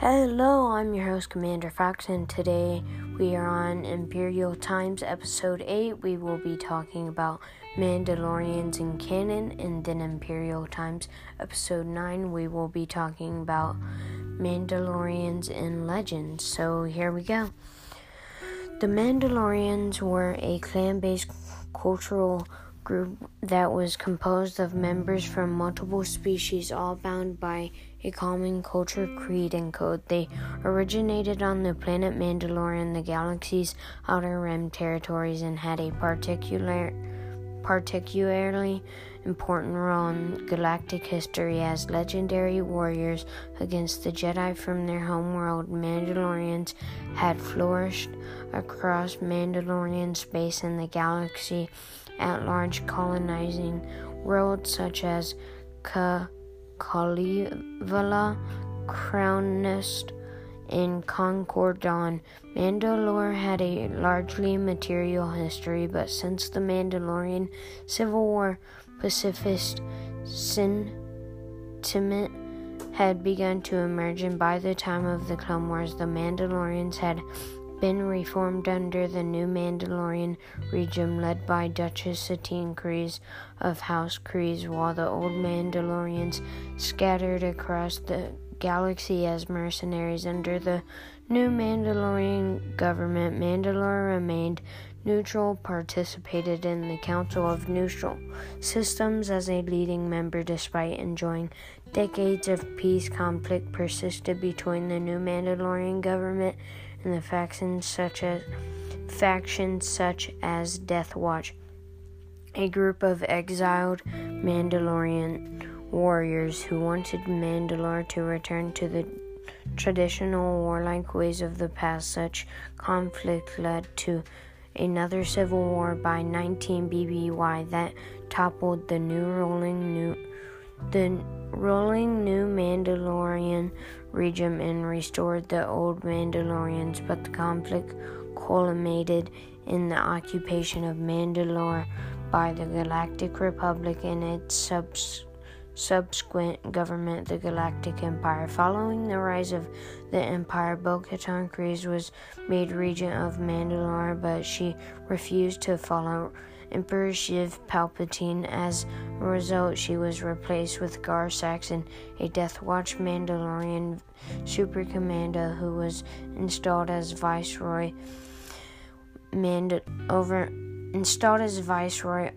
Hello, I'm your host, Commander Fox, and today we are on Imperial Times, Episode 8. We will be talking about Mandalorians in canon, and then Imperial Times, Episode 9, we will be talking about Mandalorians in Legends. So here we go. The Mandalorians were a clan based cultural group that was composed of members from multiple species, all bound by a common culture, creed, and code. They originated on the planet Mandalore in the galaxy's outer rim territories and had a particular, particularly important role in galactic history as legendary warriors against the Jedi from their homeworld. Mandalorians had flourished across Mandalorian space and the galaxy at large, colonizing worlds such as Ka- Kalevala, Krownest, and Concord Dawn. Mandalore had a largely material history, but since the Mandalorian Civil War, pacifist sentiment had begun to emerge, and by the time of the Clone Wars, the Mandalorians had been reformed under the new Mandalorian regime led by Duchess Satine Kryze of House Kryze, while the old Mandalorians scattered across the galaxy as mercenaries under the new Mandalorian government. Mandalore remained neutral, participated in the Council of Neutral Systems as a leading member despite enjoying decades of peace. Conflict persisted between the new Mandalorian government and the factions such as factions such as Death Watch, a group of exiled Mandalorian warriors who wanted Mandalore to return to the traditional warlike ways of the past. Such conflict led to another civil war by 19 BBY that toppled the new ruling new the rolling new Mandalorian regime and restored the old Mandalorians, but the conflict culminated in the occupation of Mandalore by the Galactic Republic and its subs- subsequent government, the Galactic Empire. Following the rise of the Empire, Bo Katan was made regent of Mandalore, but she refused to follow Emperor Sheev Palpatine. As a result, she was replaced with Gar Saxon, a Death Watch Mandalorian super commando who was installed as Viceroy. Mand- over installed as Viceroy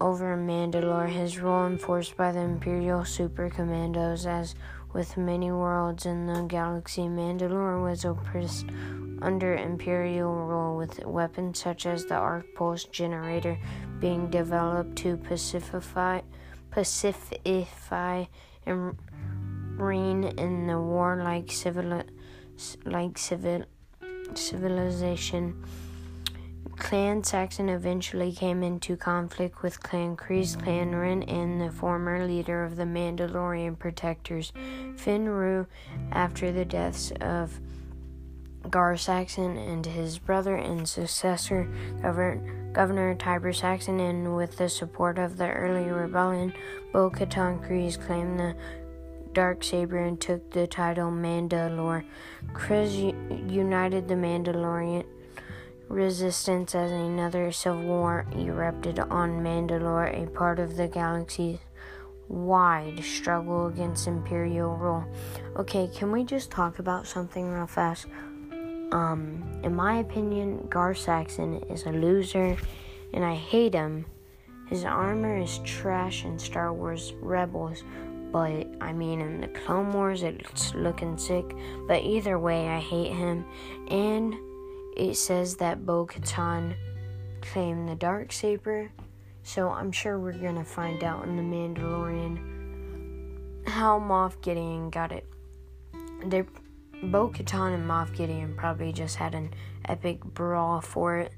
over Mandalore, his role enforced by the Imperial Super Commandos. As with many worlds in the galaxy, Mandalore was oppressed under Imperial rule, with weapons such as the Arc Pulse generator being developed to pacify, pacify and reign in the warlike civil, like civil, civilization. Clan Saxon eventually came into conflict with Clan Kryze, Clan Wren, and the former leader of the Mandalorian Protectors, Fenn Rau, after the deaths of Gar Saxon and his brother and successor, Governor, Governor Tiber Saxon, and with the support of the early rebellion, Bo Katan Kryze claimed the dark saber and took the title Mandalore. Kryze united the Mandalorian resistance as another civil war erupted on Mandalore, a part of the galaxy's wide struggle against Imperial rule. Okay, can we just talk about something real fast? Um, in my opinion, Gar Saxon is a loser, and I hate him. His armor is trash in Star Wars Rebels, but I mean, in the Clone Wars, it's looking sick. But either way, I hate him. And it says that Bo Katan claimed the dark saber, so I'm sure we're gonna find out in the Mandalorian how Moff Gideon got it. They're Bo Katan and Moff Gideon probably just had an epic brawl for it.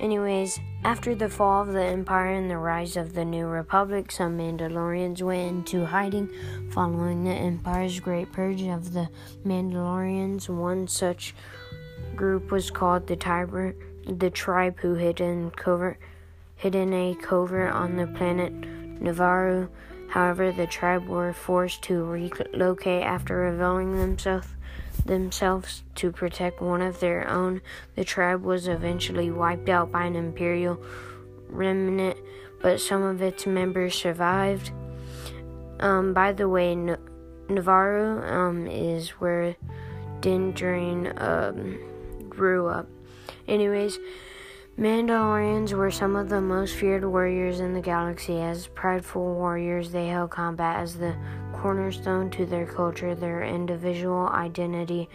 Anyways, after the fall of the Empire and the rise of the New Republic, some Mandalorians went into hiding following the Empire's Great Purge of the Mandalorians. One such group was called the Tiber, the tribe who hid in covert, hid in a covert on the planet Nevarro. However, the tribe were forced to relocate after revealing themselves themselves to protect one of their own. The tribe was eventually wiped out by an imperial remnant, but some of its members survived. Um, by the way, Nevarro um, is where Din Djarin um, grew up. Anyways, Mandalorians were some of the most feared warriors in the galaxy. As prideful warriors, they held combat as the cornerstone to their culture, their individual identity,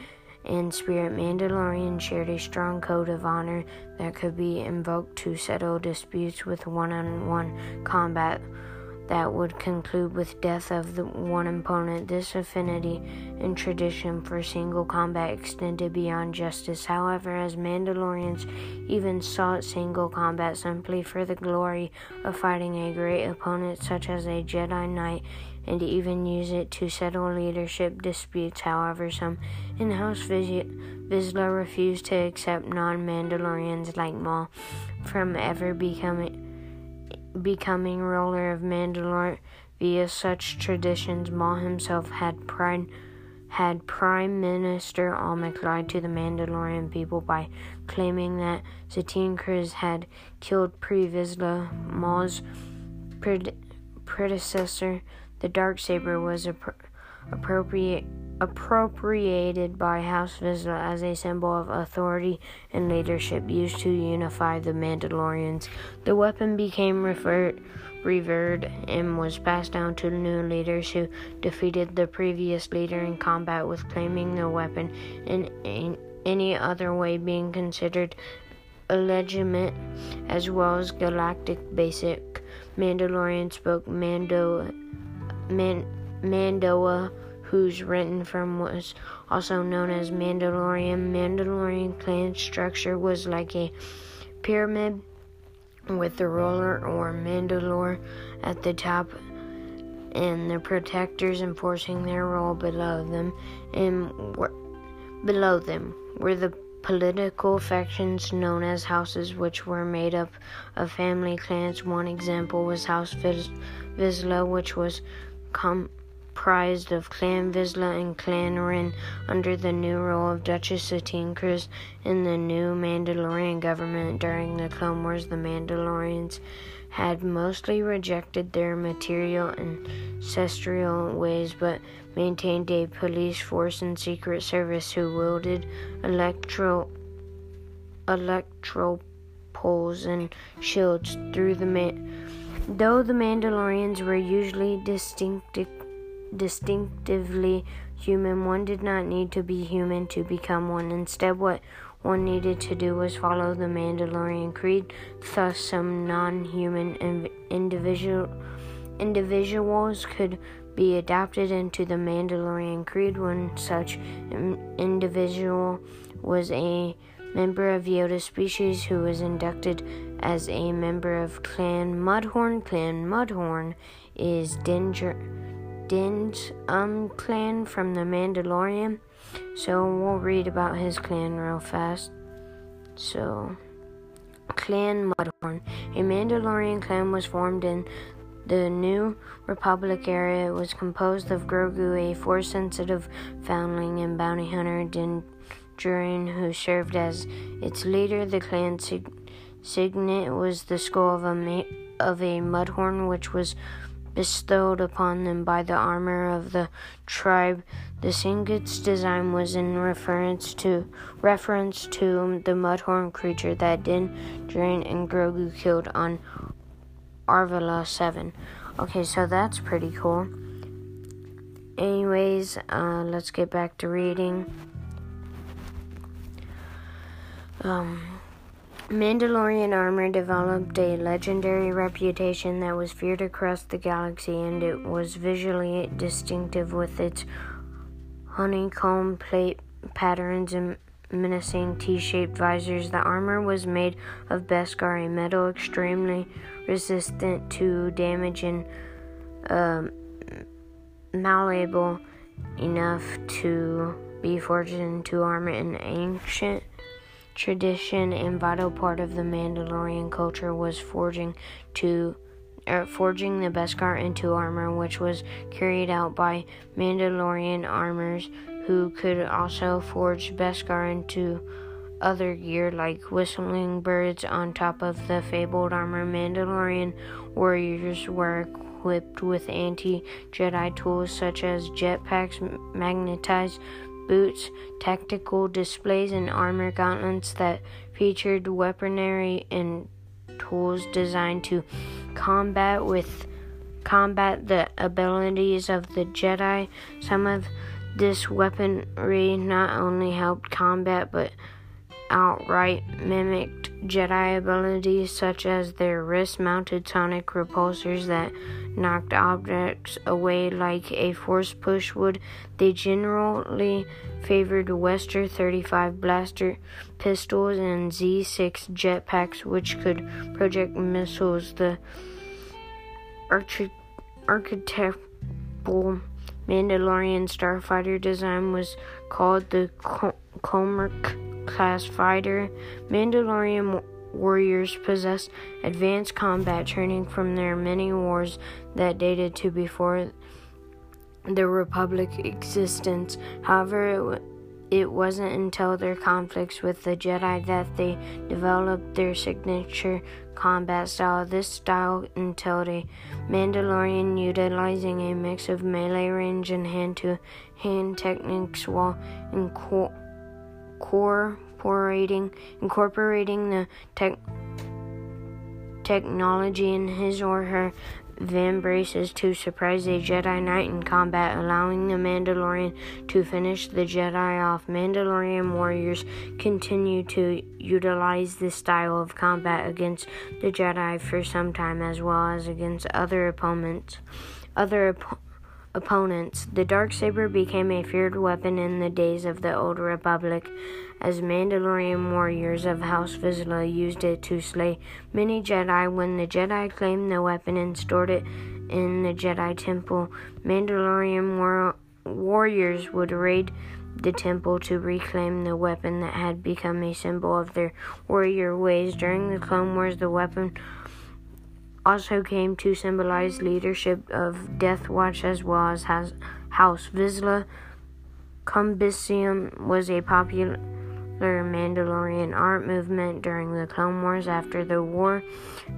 and spirit. Mandalorians shared a strong code of honor that could be invoked to settle disputes with one on one combat that would conclude with death of the one opponent. This affinity and tradition for single combat extended beyond justice. However, as Mandalorians even sought single combat simply for the glory of fighting a great opponent such as a Jedi Knight and even use it to settle leadership disputes. However, some in-house Vizsla refused to accept non-Mandalorians like Maul from ever becoming becoming ruler of Mandalore via such traditions. Maul himself had pride had Prime Minister Almec lied to the Mandalorian people by claiming that Satine Kryze had killed Pre Vizsla, Maul's pred- predecessor. The dark saber was appro- appropriate appropriated by House Vizsla as a symbol of authority and leadership used to unify the Mandalorians. The weapon became referred, revered and was passed down to new leaders who defeated the previous leader in combat with claiming the weapon in, in any other way being considered illegitimate as well as galactic basic Mandalorian spoke Mando Man, Mando'a whose written form was also known as Mandalorian. Mandalorian clan structure was like a pyramid with the ruler or Mandalore at the top and the protectors enforcing their role below them and below them were the political factions known as houses which were made up of family clans one example was house Vizsla which was com- comprised of Clan Vizsla and Clan Wren under the new rule of Duchess Satine Kryze in the new Mandalorian government during the Clone Wars. The Mandalorians had mostly rejected their material and ancestral ways, but maintained a police force and secret service who wielded electro electro poles and shields through the man. Though the Mandalorians were usually distinctive distinctively human. One did not need to be human to become one. Instead, what one needed to do was follow the Mandalorian creed. Thus, some non-human individual individuals could be adopted into the Mandalorian creed. One such individual was a member of Yoda species who was inducted as a member of Clan Mudhorn. Clan Mudhorn is Danger. Din's um clan from the Mandalorian. So we'll read about his clan real fast. So Clan Mudhorn. A Mandalorian clan was formed in the New Republic area. It was composed of Grogu, a force sensitive foundling and bounty hunter, Din Djarin, who served as its leader. The clan sig- signet was the skull of a, ma- of a mudhorn, which was bestowed upon them by the armor of the tribe. The signet's design was in reference to reference to the mudhorn creature that Din Djarin and Grogu killed on Arvala 7. Okay, so that's pretty cool. Anyways, uh, let's get back to reading. Um, Mandalorian armor developed a legendary reputation that was feared across the galaxy, and it was visually distinctive with its honeycomb plate patterns and menacing T shaped visors. The armor was made of Beskar, a metal extremely resistant to damage and uh, malleable enough to be forged into armor in ancient tradition and vital part of the Mandalorian culture was forging to er, forging the Beskar into armor, which was carried out by Mandalorian armors who could also forge Beskar into other gear like whistling birds on top of the fabled armor. Mandalorian warriors were equipped with anti Jedi tools such as jetpacks, magnetized boots, tactical displays, and armor gauntlets that featured weaponry and tools designed to combat with combat the abilities of the Jedi. Some of this weaponry not only helped combat but outright mimicked Jedi abilities, such as their wrist mounted sonic repulsors that knocked objects away like a force push would. They generally favored Westar 35 blaster pistols and Z 6 jetpacks, which could project missiles. The archetypal Mandalorian starfighter design was called the Kom'rk class fighter. Mandalorian warriors possessed advanced combat training from their many wars that dated to before the Republic existence. However, it, it wasn't until their conflicts with the Jedi that they developed their signature combat style. This style entailed a Mandalorian utilizing a mix of melee range and hand to hand techniques while incorporating incorporating the tech, technology in his or her vambraces to surprise a Jedi Knight in combat, allowing the Mandalorian to finish the Jedi off. Mandalorian warriors continue to utilize this style of combat against the Jedi for some time, as well as against other opponents. Other opponents. The dark saber became a feared weapon in the days of the Old Republic, as Mandalorian warriors of House Vizsla used it to slay many Jedi. When the Jedi claimed the weapon and stored it in the Jedi Temple, Mandalorian war- warriors would raid the temple to reclaim the weapon that had become a symbol of their warrior ways. During the Clone Wars, the weapon also came to symbolize leadership of Death Watch as well as House Vizsla. Cumbisium was a popular Mandalorian art movement during the Clone Wars. After the war,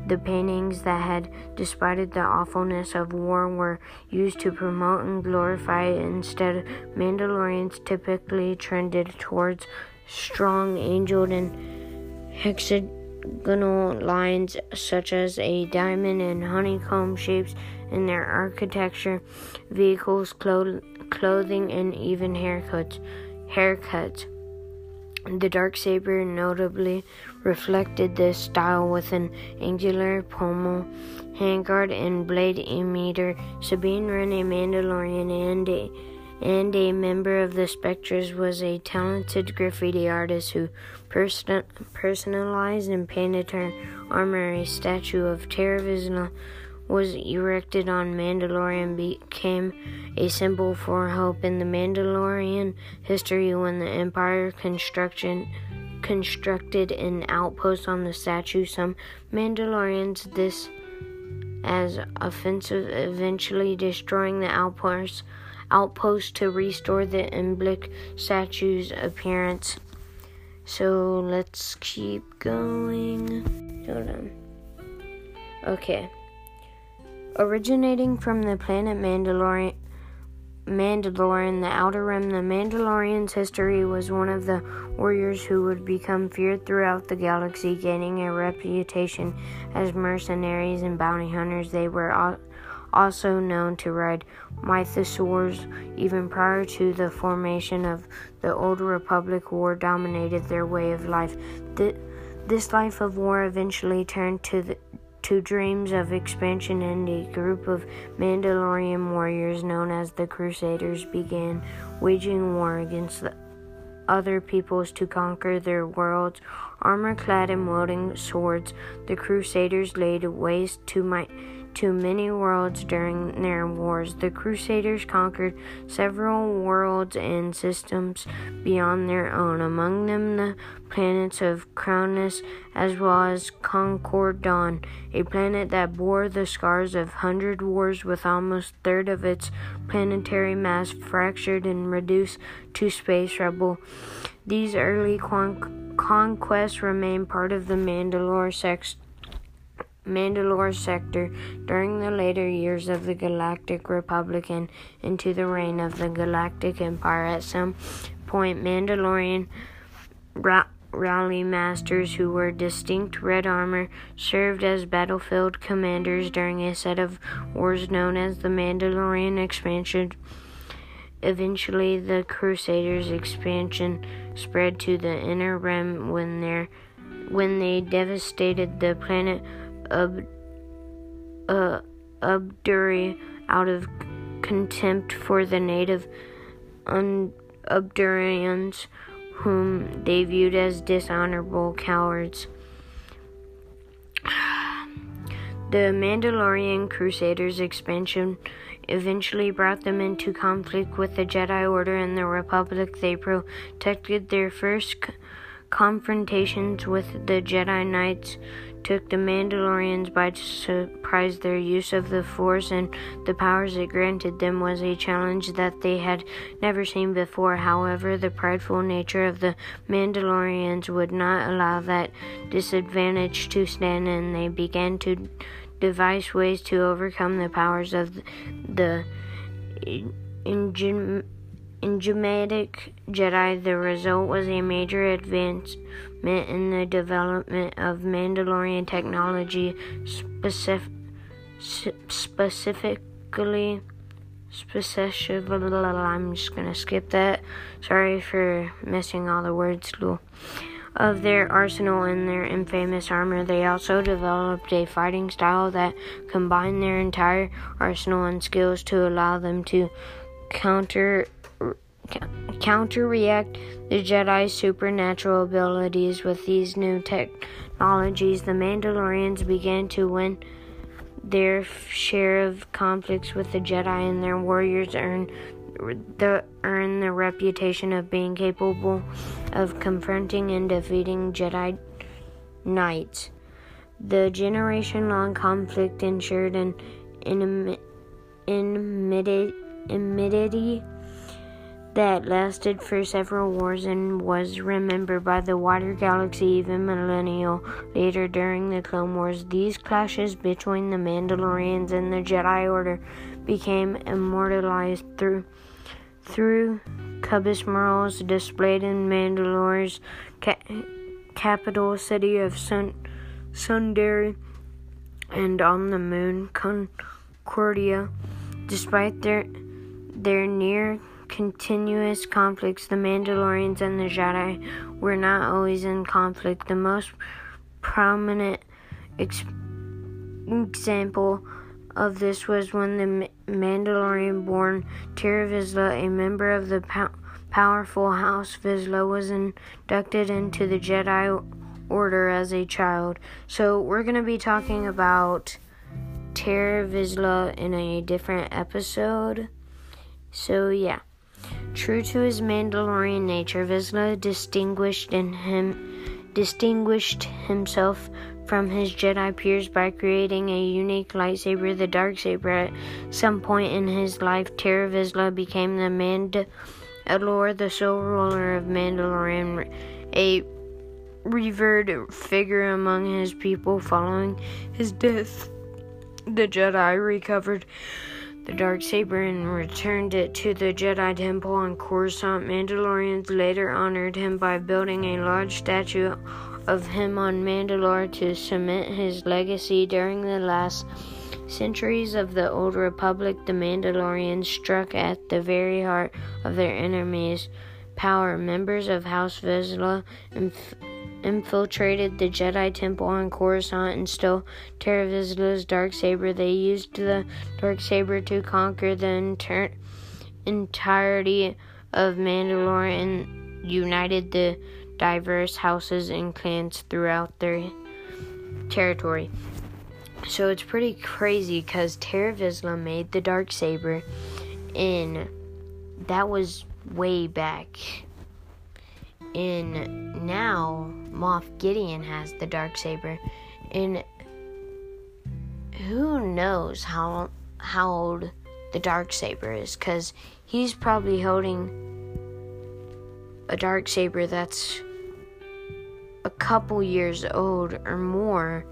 the paintings that had displayed the awfulness of war were used to promote and glorify it. Instead, Mandalorians typically trended towards strong, angled, and hexagonal lines, such as a diamond and honeycomb shapes in their architecture, vehicles, clothing, and even haircuts. Haircuts. The dark saber notably reflected this style with an angular pommel, handguard, and blade emitter. Sabine Wren, a Mandalorian and a, and a member of the Spectres, was a talented graffiti artist who person, personalized and painted her armor. A statue of Tarre Vizsla was erected on Mandalorian became a symbol for hope in the Mandalorian history when the Empire construction constructed an outpost on the statue. Some Mandalorians this as offensive, eventually destroying the outpost outpost to restore the Imblic statue's appearance. So let's keep going. Hold on. Okay. Originating from the planet Mandalorian, Mandalorian, the Outer Rim, the Mandalorian's history was one of the warriors who would become feared throughout the galaxy, gaining a reputation as mercenaries and bounty hunters. They were also known to ride mythosaurs. Even prior to the formation of the Old Republic, war dominated their way of life. this life of war eventually turned to the to dreams of expansion, and a group of Mandalorian warriors known as the Crusaders began waging war against the other peoples to conquer their world's Armor clad and wielding swords, the Crusaders laid waste to my to many worlds during their wars. The Crusaders conquered several worlds and systems beyond their own, among them the planets of Cronus as well as Concord Dawn, a planet that bore the scars of hundred wars with almost a third of its planetary mass fractured and reduced to space rubble. These early con- conquests remain part of the Mandalore sex- Mandalore sector during the later years of the Galactic Republic and into the reign of the Galactic Empire. At some point, Mandalorian ra- rally masters who wore distinct red armor served as battlefield commanders during a set of wars known as the Mandalorian expansion. Eventually, the Crusaders' expansion spread to the inner rim when, when they devastated the planet Ab- uh, Abduri out of contempt for the native un- Abdurians, whom they viewed as dishonorable cowards. The Mandalorian Crusaders' expansion eventually brought them into conflict with the Jedi Order and the Republic. They protected their first c- confrontations with the Jedi Knights took the Mandalorians by surprise. Their use of the Force and the powers it granted them was a challenge that they had never seen before. However, the prideful nature of the Mandalorians would not allow that disadvantage to stand, and they began to devise ways to overcome the powers of the Enigmatic Jedi. The result was a major advancement in the development of Mandalorian technology, specific, specifically. Specifically, I'm just gonna skip that. Sorry for missing all the words, Lou. Of their arsenal and their infamous armor, they also developed a fighting style that combined their entire arsenal and skills to allow them to counter counter-react the Jedi's supernatural abilities. With these new technologies, the Mandalorians began to win their share of conflicts with the Jedi, and their warriors earned the earn the reputation of being capable of confronting and defeating Jedi Knights. The generation-long conflict ensured an enmity that lasted for several wars and was remembered by the wider galaxy even millennial later during the Clone Wars. These clashes between the Mandalorians and the Jedi Order became immortalized through through Cubis murals displayed in Mandalore's ca- capital city of Sun Sundari and on the moon Concordia. Despite their their near continuous conflicts, the Mandalorians and the Jedi were not always in conflict. The most prominent ex- example of this was when the Mandalorian born Tarre Vizsla, a member of the pow- powerful House Vizsla, was inducted into the Jedi Order as a child. So, we're going to be talking about Tarre Vizsla in a different episode. So, yeah. True to his Mandalorian nature, Vizsla distinguished in him distinguished himself from his Jedi peers by creating a unique lightsaber, the dark saber. At some point in his life, Tarre Vizsla became the Mandalore, the sole ruler of Mandalorian, a revered figure among his people. Following his death, the Jedi recovered the dark saber and returned it to the Jedi Temple on Coruscant. Mandalorians later honored him by building a large statue of him on Mandalore to cement his legacy during the last centuries of the Old Republic. The Mandalorians struck at the very heart of their enemies' power. Members of House Vizsla inf- infiltrated the Jedi Temple on Coruscant and stole Tarre Vizsla's dark saber. They used the dark saber to conquer the inter- entirety of Mandalore and united the diverse houses and clans throughout their territory. So it's pretty crazy because Tarre Vizsla made the dark saber, and that was way back. And now Moff Gideon has the dark saber, and who knows how how old the dark saber is? Because he's probably holding a dark saber that's a couple years old or more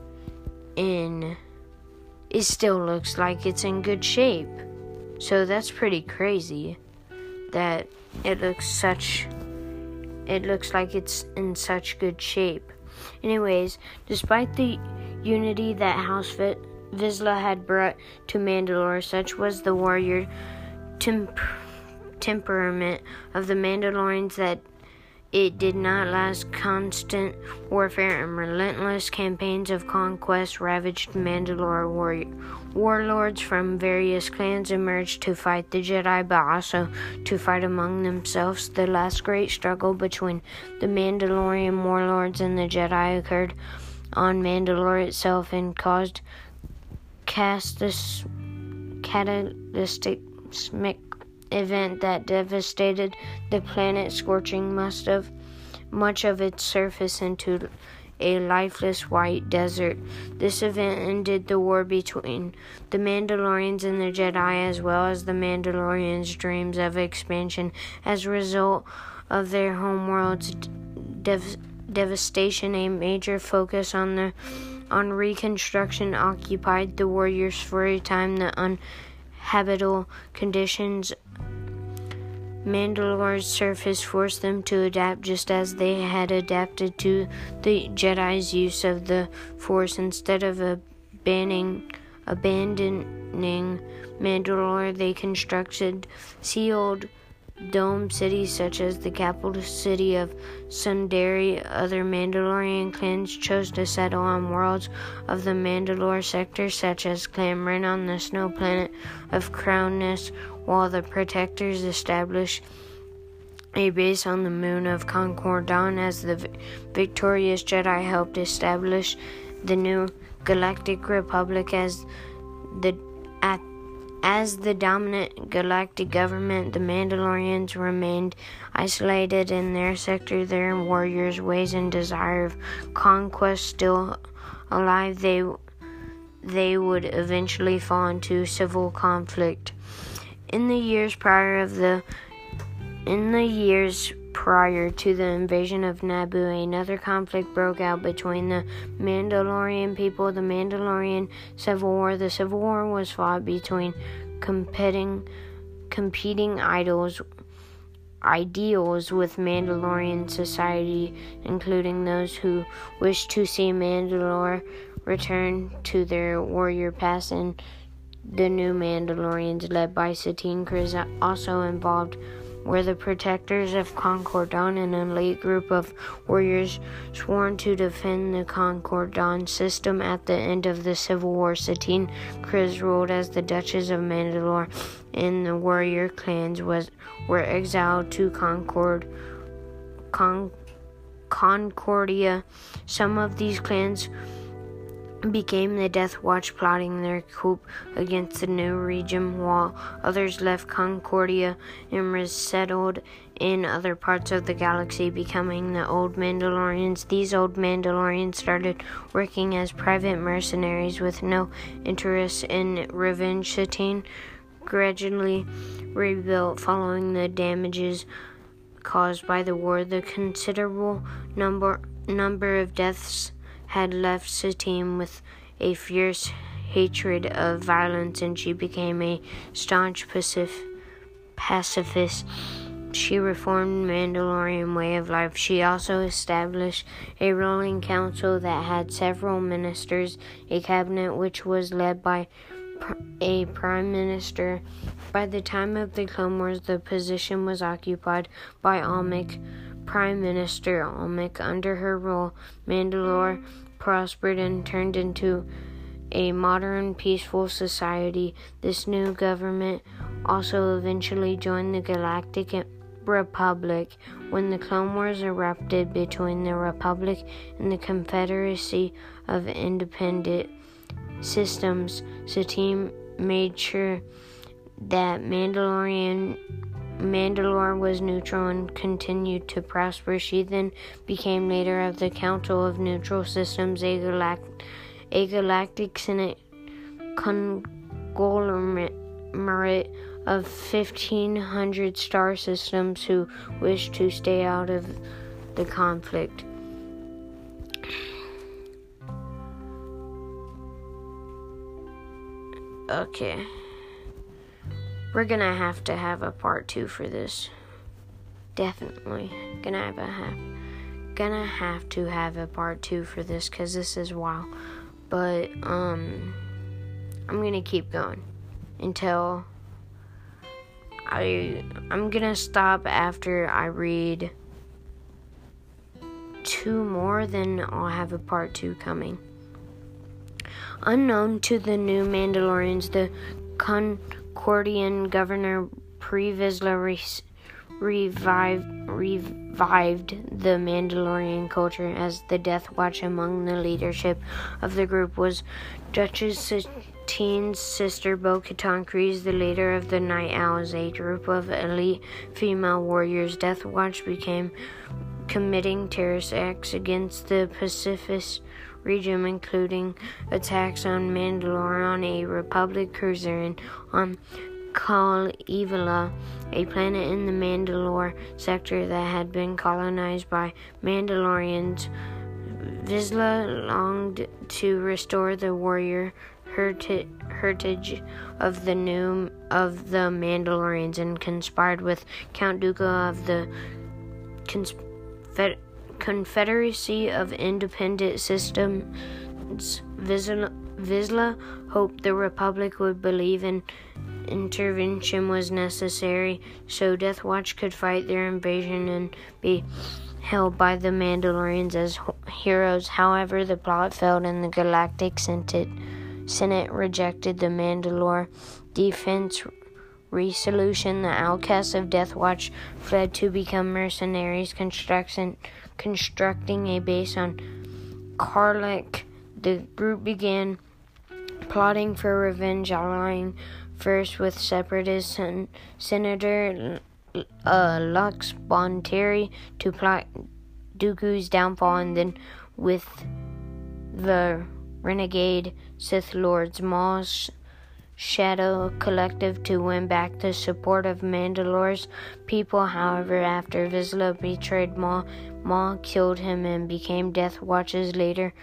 and it still looks like it's in good shape. So that's pretty crazy that it looks such it looks like it's in such good shape. Anyways, despite the unity that House Vizsla had brought to Mandalore, such was the warrior temp- temperament of the Mandalorians that it did not last. Constant warfare and relentless campaigns of conquest ravaged Mandalore. War- warlords from various clans emerged to fight the Jedi, but also to fight among themselves. The last great struggle between the Mandalorian warlords and the Jedi occurred on Mandalore itself and caused catastrophic event that devastated the planet, scorching most of much of its surface into a lifeless white desert. This event ended the war between the Mandalorians and the Jedi, as well as the Mandalorians' dreams of expansion. As a result of their homeworld's dev- devastation, a major focus on the on reconstruction occupied the warriors for a time. The uninhabitable conditions Mandalore's surface forced them to adapt just as they had adapted to the Jedi's use of the Force. Instead of abandoning, abandoning Mandalore, they constructed sealed dome cities such as the capital city of Sundari. Other Mandalorian clans chose to settle on worlds of the Mandalore sector, such as Clan on the snow planet of Krownest, while the Protectors established a base on the moon of Concord Dawn as the victorious Jedi helped establish the new Galactic Republic as the at as the dominant galactic government, the Mandalorians remained isolated in their sector, their warriors' ways and desire of conquest still alive. They they would eventually fall into civil conflict. In the years prior of the in the years prior to the invasion of Naboo, another conflict broke out between the Mandalorian people, the Mandalorian Civil War. The Civil War was fought between competing competing idols ideals with Mandalorian society, including those who wish to see Mandalore return to their warrior past and the new Mandalorians led by Satine Kryze also involved were the protectors of Concord Dawn, an elite group of warriors sworn to defend the Concord Dawn system. At the end of the Civil War, Satine Kryze ruled as the Duchess of Mandalore, and the warrior clans was were exiled to Concord. Con- Concordia. Some of these clans became the Death Watch, plotting their coup against the new regime, while others left Concordia and resettled in other parts of the galaxy, becoming the Old Mandalorians. These Old Mandalorians started working as private mercenaries with no interest in revenge. Satine gradually rebuilt following the damages caused by the war. The considerable number number of deaths had left Satine with a fierce hatred of violence, and she became a staunch pacif- pacifist. She reformed Mandalorian way of life. She also established a ruling council that had several ministers, a cabinet which was led by a prime minister. By the time of the Clone Wars, the position was occupied by Almec, Prime Minister Almec. Under her rule, Mandalore prospered and turned into a modern, peaceful society. This new government also eventually joined the Galactic Republic. When the Clone Wars erupted between the Republic and the Confederacy of Independent Systems, Satine made sure that Mandalorian Mandalore was neutral and continued to prosper. She then became leader of the Council of Neutral Systems, a, galact- a galactic senate conglomerate of 1,500 star systems who wish to stay out of the conflict. Okay. We're gonna have to have a part two for this. Definitely gonna have a gonna have to have a part two for this because this is wild. But um, I'm gonna keep going until I I'm gonna stop after I read two more. Then I'll have a part two coming. Unknown to the new Mandalorians, the Concordian governor Pre Vizsla re- revived, revived the Mandalorian culture as the Death Watch among the leadership of the group was Duchess Satine's sister Bo Katan Kryze, the leader of the Night Owls, a group of elite female warriors. Death Watch became committing terrorist acts against the Pacific region, including attacks on Mandalore on a Republic cruiser and on Kal Evila, a planet in the Mandalore sector that had been colonized by Mandalorians. Vizsla longed to restore the warrior heritage of the new of the Mandalorians and conspired with Count Dooku of the Confed- Confederacy of Independent Systems. Vizsla hoped the Republic would believe in intervention was necessary so Death Watch could fight their invasion and be held by the Mandalorians as heroes. However, the plot failed and the Galactic Senate rejected the Mandalore defense resolution. The outcasts of Death Watch fled to become mercenaries, construction, constructing a base on Carlac. The group began plotting for revenge, allying first with separatist sen- Senator uh, Lux Bonteri to plot Dooku's downfall, and then with the renegade Sith Lords Maul's Shadow Collective to win back the support of Mandalore's people. However, after Vizsla betrayed Maul, Maul killed him and became Death Watch's leader,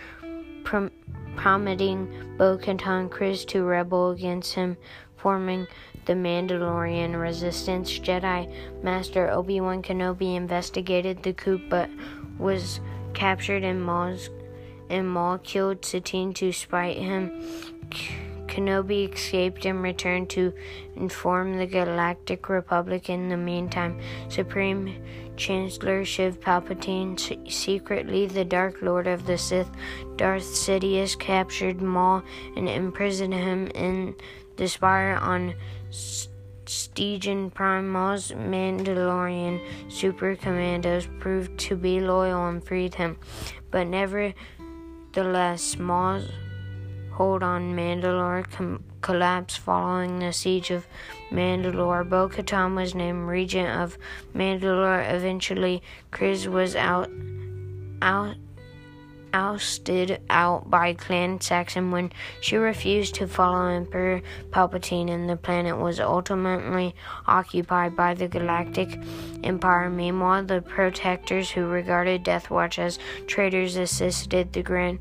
prom- prompting Bo Katan Kryze to rebel against him, forming the Mandalorian Resistance. Jedi Master Obi Wan Kenobi investigated the coup but was captured and Maul's and Maul killed Satine to spite him. Kenobi escaped and returned to inform the Galactic Republic. In the meantime, Supreme Chancellor Sheev Palpatine, secretly the Dark Lord of the Sith, Darth Sidious, captured Maul and imprisoned him in the Spire on Stygeon Prime. Maul's Mandalorian super commandos proved to be loyal and freed him, but nevertheless, Maul's hold on Mandalore com- collapsed following the siege of Mandalore. Bo Katan was named regent of Mandalore. Eventually, Kryze was out, out, ousted out by Clan Saxon when she refused to follow Emperor Palpatine, and the planet was ultimately occupied by the Galactic Empire. Meanwhile, the Protectors, who regarded Death Watch as traitors, assisted the Grand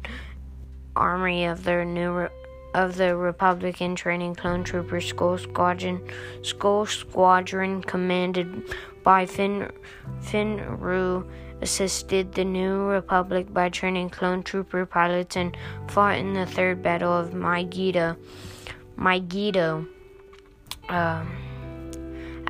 army of the new of the Republican Training Clone Trooper Skull Squadron, Skull Squadron, commanded by Fenn Fenn Rau, assisted the New Republic by training clone trooper pilots and fought in the Third Battle of Megiddo. Megiddo. Uh,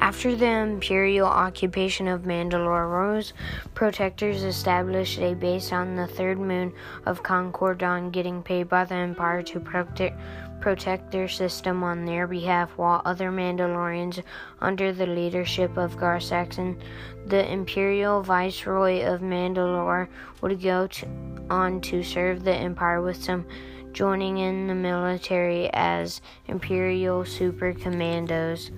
After the Imperial occupation of Mandalore, Rose protectors established a base on the third moon of Concord getting paid by the Empire to protect, protect their system on their behalf, while other Mandalorians, under the leadership of Gar Saxon, the Imperial Viceroy of Mandalore, would go to, on to serve the Empire with some joining in the military as Imperial Super Commandos.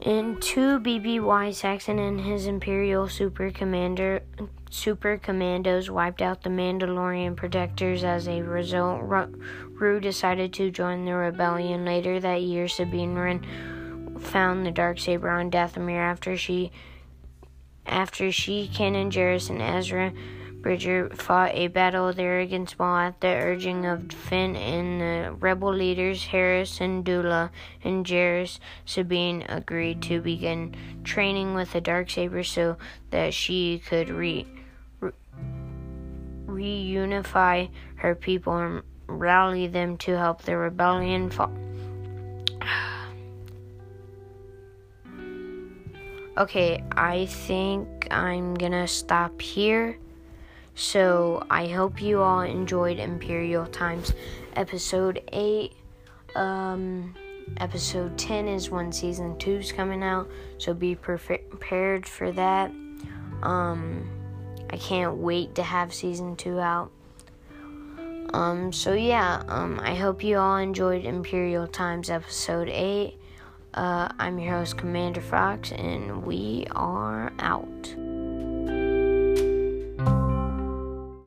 In 2, BBY Saxon and his Imperial Super Commander Super Commandos wiped out the Mandalorian protectors. As a result, Rau decided to join the rebellion. Later that year, Sabine Wren found the dark saber on Dathomir after she after she, Kanan Jarrus, and Ezra Bridger fought a battle there against Maul at the urging of Fenn and the rebel leaders Hera Dula and Jarrus. Sabine agreed to begin training with the dark saber so that she could re, re reunify her people and rally them to help the rebellion fall. okay, I think I'm gonna stop here. So I hope you all enjoyed Imperial Times episode 8. Um, episode 10 is when season 2 is coming out, so be prepared for that. Um, I can't wait to have season 2 out. Um, so yeah, um, I hope you all enjoyed Imperial Times episode 8. Uh, I'm your host, Commander Fox, and we are out.